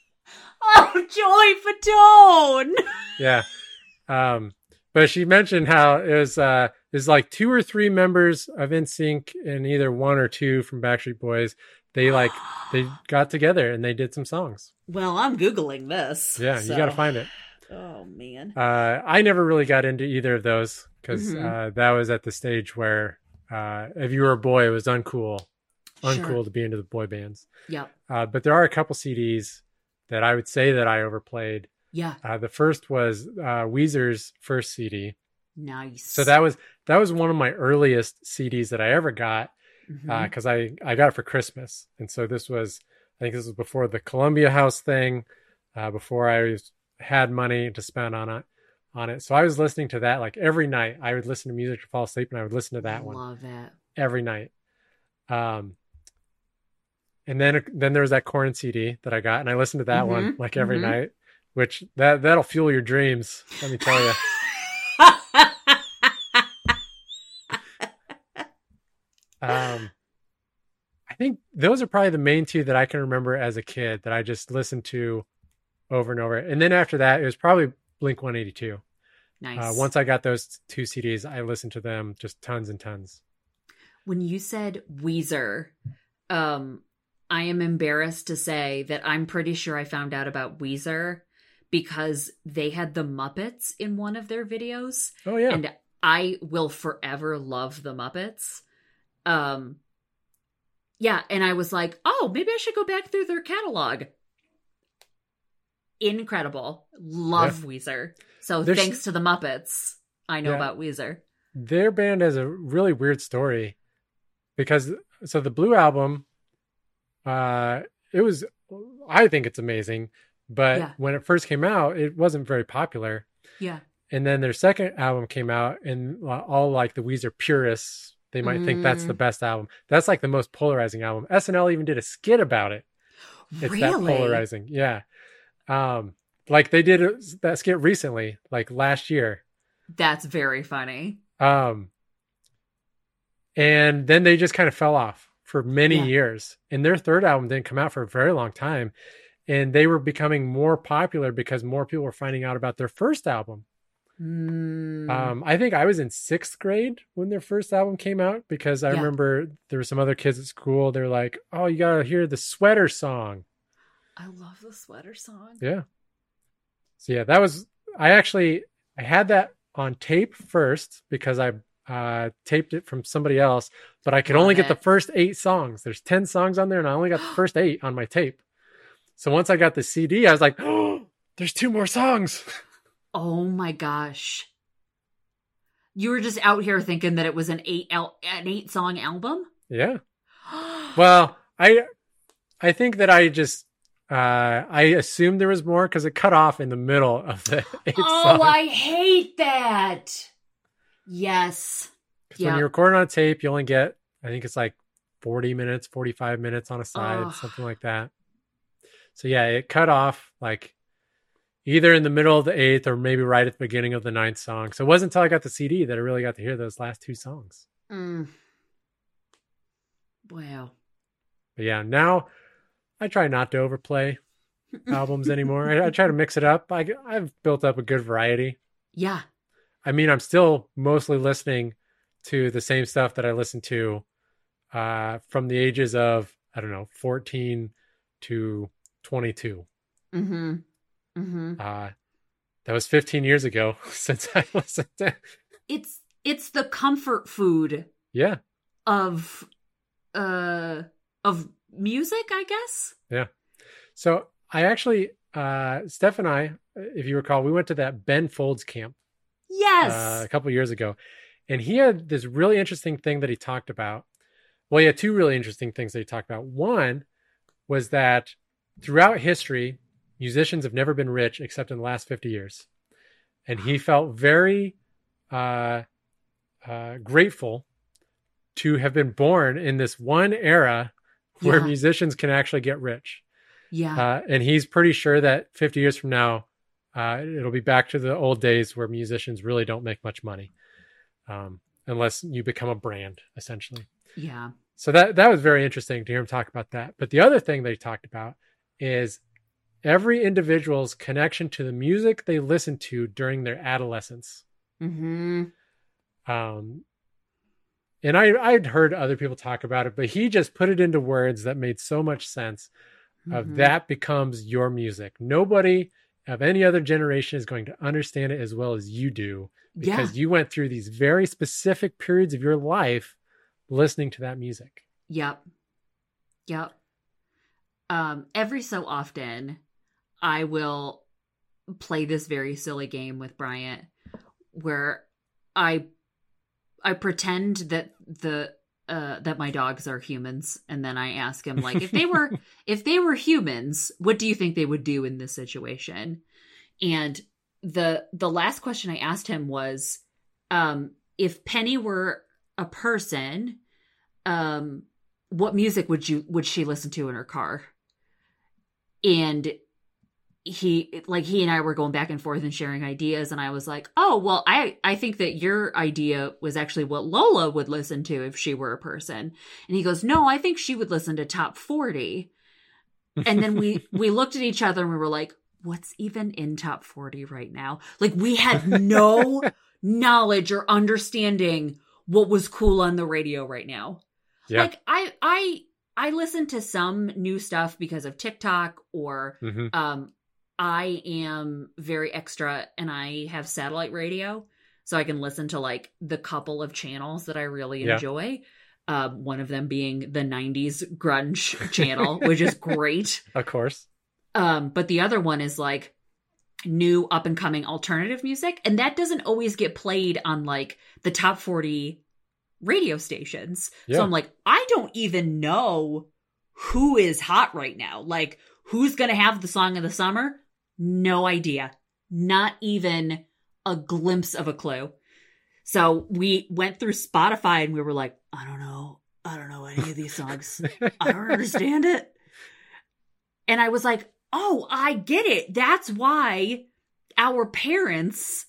oh, Joey Fatone! yeah. Um, but she mentioned how it was uh it was like two or three members of NSYNC and either one or two from Backstreet Boys. They like they got together and they did some songs. Well, I'm googling this. Yeah, you got to find it. Oh man. Uh, I never really got into either of those because Mhm. uh, that was at the stage where uh, if you were a boy, it was uncool, uncool Sure. to be into the boy bands. Yep. Uh, but there are a couple CDs that I would say that I overplayed. Yeah. Uh, the first was uh, Weezer's first CD. Nice. So that was that was one of my earliest CDs that I ever got because I I got it for Christmas, and so this was I think this was before the Columbia House thing, uh, before I was, had money to spend on it on it. So I was listening to that like every night. I would listen to music to fall asleep, and I would listen to that one Love it. every night. Um, and then then there was that Korn CD that I got, and I listened to that one Mhm, like every mhm. night, which that that'll fuel your dreams. Let me tell you. Um, think those are probably the main two that I can remember as a kid that I just listened to over and over. And then after that, it was probably Blink 182. Nice. Uh, once I got those two CDs, I listened to them just tons and tons. when you said Weezer, um, I am embarrassed to say that I'm pretty sure I found out about Weezer because they had the Muppets in one of their videos, Oh yeah, and I will forever love the Muppets. Um, yeah, and I was like, oh, maybe I should go back through their catalog. Incredible, love Weezer. So There's- thanks to the Muppets, I know Yeah. about Weezer. their band has a really weird story because so the Blue album, uh, it was I think it's amazing, but Yeah. when it first came out, it wasn't very popular. Yeah, And then their second album came out, and all like the Weezer purists, they might think that's the Mm. best album. That's like the most polarizing album. SNL even did a skit about it. It's really. that polarizing. Yeah. Um, like they did a- that skit recently, like last year. That's very funny. Um, and then they just kind of fell off for many Yeah. years. And their third album didn't come out for a very long time. And they were becoming more popular because more people were finding out about their first album. Mm. Um, I think I was in sixth grade when their first album came out because I Yeah. remember there were some other kids at school. They're like, "Oh, you gotta hear the sweater song." I love the sweater song. Yeah. So yeah, that was I actually I had that on tape first because I uh, taped it from somebody else, but I could only Love get the first eight songs. There's ten songs on there, and I only got the first eight on my tape. So once I got the CD, I was like, "Oh, there's two more songs." Oh my gosh. You were just out here thinking that it was an eight al- an eight song album? yeah. Well, I I think that I just uh I assumed there was more because it cut off in the middle of the eight oh, songs. I hate that. Yes. 'Cause when yeah. you record on a tape, you only get I think it's like 40 minutes, 45 minutes on a side, Ugh. something like that. So yeah, it cut off like either in the middle of the eighth or maybe right at the beginning of the ninth song. So it wasn't until I got the CD that I really got to hear those last two songs. Mm. Wow. But yeah, now I try not to overplay albums anymore. I, I try to mix it up. I, I've built up a good variety. Yeah. I mean, I'm still mostly listening to the same stuff that I listened to uh, from the ages of, I don't know, 14 to 22. Mm-hmm. Mm-hmm. Uh, that was 15 years ago since I listened to. It's it's the comfort food Yeah. of uh of music, I guess. Yeah. So I actually, uh, Steph and I, if you recall, we went to that Ben Folds camp Yes. uh, a couple years ago, and he had this really interesting thing that he talked about. Well, he had two really interesting things that he talked about. One was that throughout history, musicians have never been rich except in the last 50 years. And he felt very uh, uh, grateful to have been born in this one era where Yeah. musicians can actually get rich. yeah. Uh, and he's pretty sure that 50 years from now, uh, it'll be back to the old days where musicians really don't make much money, um, unless you become a brand, essentially. yeah. So that that was very interesting to hear him talk about that. But the other thing that he talked about is every individual's connection to the music they listen to during their adolescence. Mm-hmm. Um, and I I'd heard other people talk about it, but he just put it into words that made so much sense. Of Mhm. that becomes your music. Nobody of any other generation is going to understand it as well as you do Yeah. because you went through these very specific periods of your life listening to that music. Yep. Yep. Um, every so often, I will play this very silly game with Bryant where I I pretend that the uh that my dogs are humans and then I ask him like if they were if they were humans, what do you think they would do in this situation? And the the last question I asked him was um if Penny were a person, um what music would you would she listen to in her car? And he like he and I were going back and forth and sharing ideas and I was like, "Oh, well, I I think that your idea was actually what Lola would listen to if she were a person." And he goes, "No, I think she would listen to top 40." And then we we looked at each other and we were like, what's even in top 40 right now? Like we had no knowledge or understanding what was cool on the radio right now. Yeah. Like I I I listen to some new stuff because of TikTok or hmm um I am very extra and I have satellite radio so I can listen to like the couple of channels that I really Yeah. enjoy. Um, one of them being the 90s grunge channel, which is great. Of course. Um, but the other one is like new up and coming alternative music. And that doesn't always get played on like the top 40 radio stations. Yeah. So I'm like, I don't even know who is hot right now. Like, who's going to have the song of the summer? No idea. Not even a glimpse of a clue. So we went through Spotify and we were like, I don't know. I don't know any of these songs. I don't understand it. And I was like, oh, I get it. That's why our parents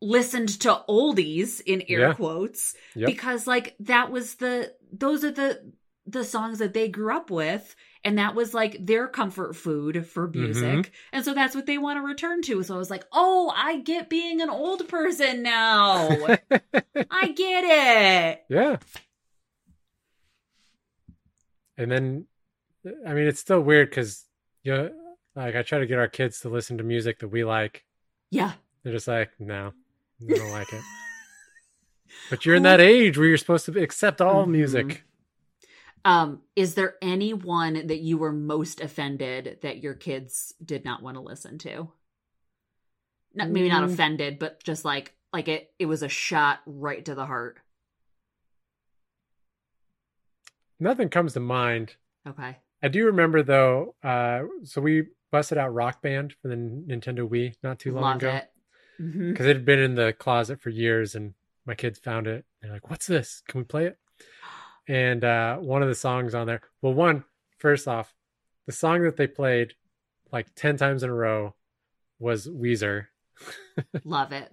listened to oldies in air Yeah. quotes Yep. because like that was the those are the the songs that they grew up with and that was like their comfort food for music and so that's what they want to return to so i was like oh i get being an old person now i get it yeah. And then, I mean, it's still weird because you know, like I try to get our kids to listen to music that we like. yeah They're just like, no, I don't like it. But you're in that age where you're supposed to accept all Mhm. music. Um, is there anyone that you were most offended that your kids did not want to listen to? Not, maybe not Mm. offended, but just like like it it was a shot right to the heart. Nothing comes to mind. Okay. I do remember though. Uh, so we busted out Rock Band for the Nintendo Wii not too long Love ago it. Because it had been in the closet for years, and my kids found it. They're like, "What's this? Can we play it?" And uh, one of the songs on there. Well, one first off, the song that they played like ten times in a row was Weezer. Love it.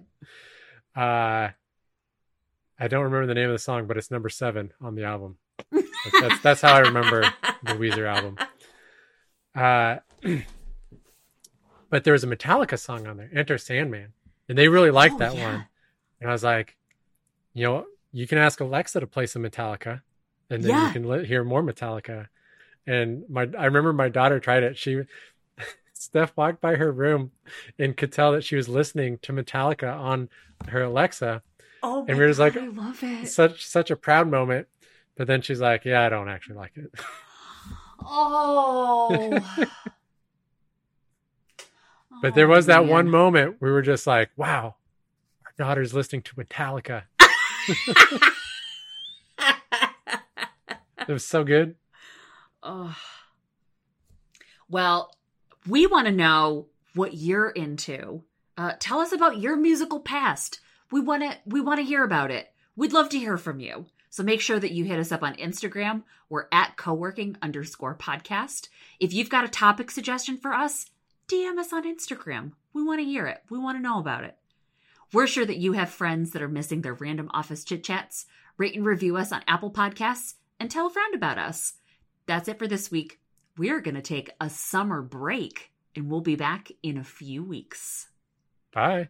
Uh, I don't remember the name of the song, but it's number seven on the album. That's that's how I remember the Weezer album. Uh, but there was a Metallica song on there, Enter Sandman, and they really liked Oh, that yeah. one. And I was like, you know, you can ask Alexa to play some Metallica, and then Yeah. you can hear more Metallica. And my, I remember my daughter tried it. She, Steph walked by her room and could tell that she was listening to Metallica on her Alexa. Oh, And we're just like- I love it. Such such a proud moment. But then she's like, "Yeah, I don't actually like it." Oh. But there was that oh, one moment we were just like, wow, our daughter's listening to Metallica. It was so good. Oh. Well, we want to know what you're into. Uh, tell us about your musical past. We want to we want to hear about it. We'd love to hear from you. So make sure that you hit us up on Instagram. We're at coworking underscore podcast. If you've got a topic suggestion for us, DM us on Instagram. We want to hear it. We want to know about it. We're sure that you have friends that are missing their random office chit chats. Rate and review us on Apple Podcasts and tell a friend about us. That's it for this week. We're going to take a summer break and we'll be back in a few weeks. Bye.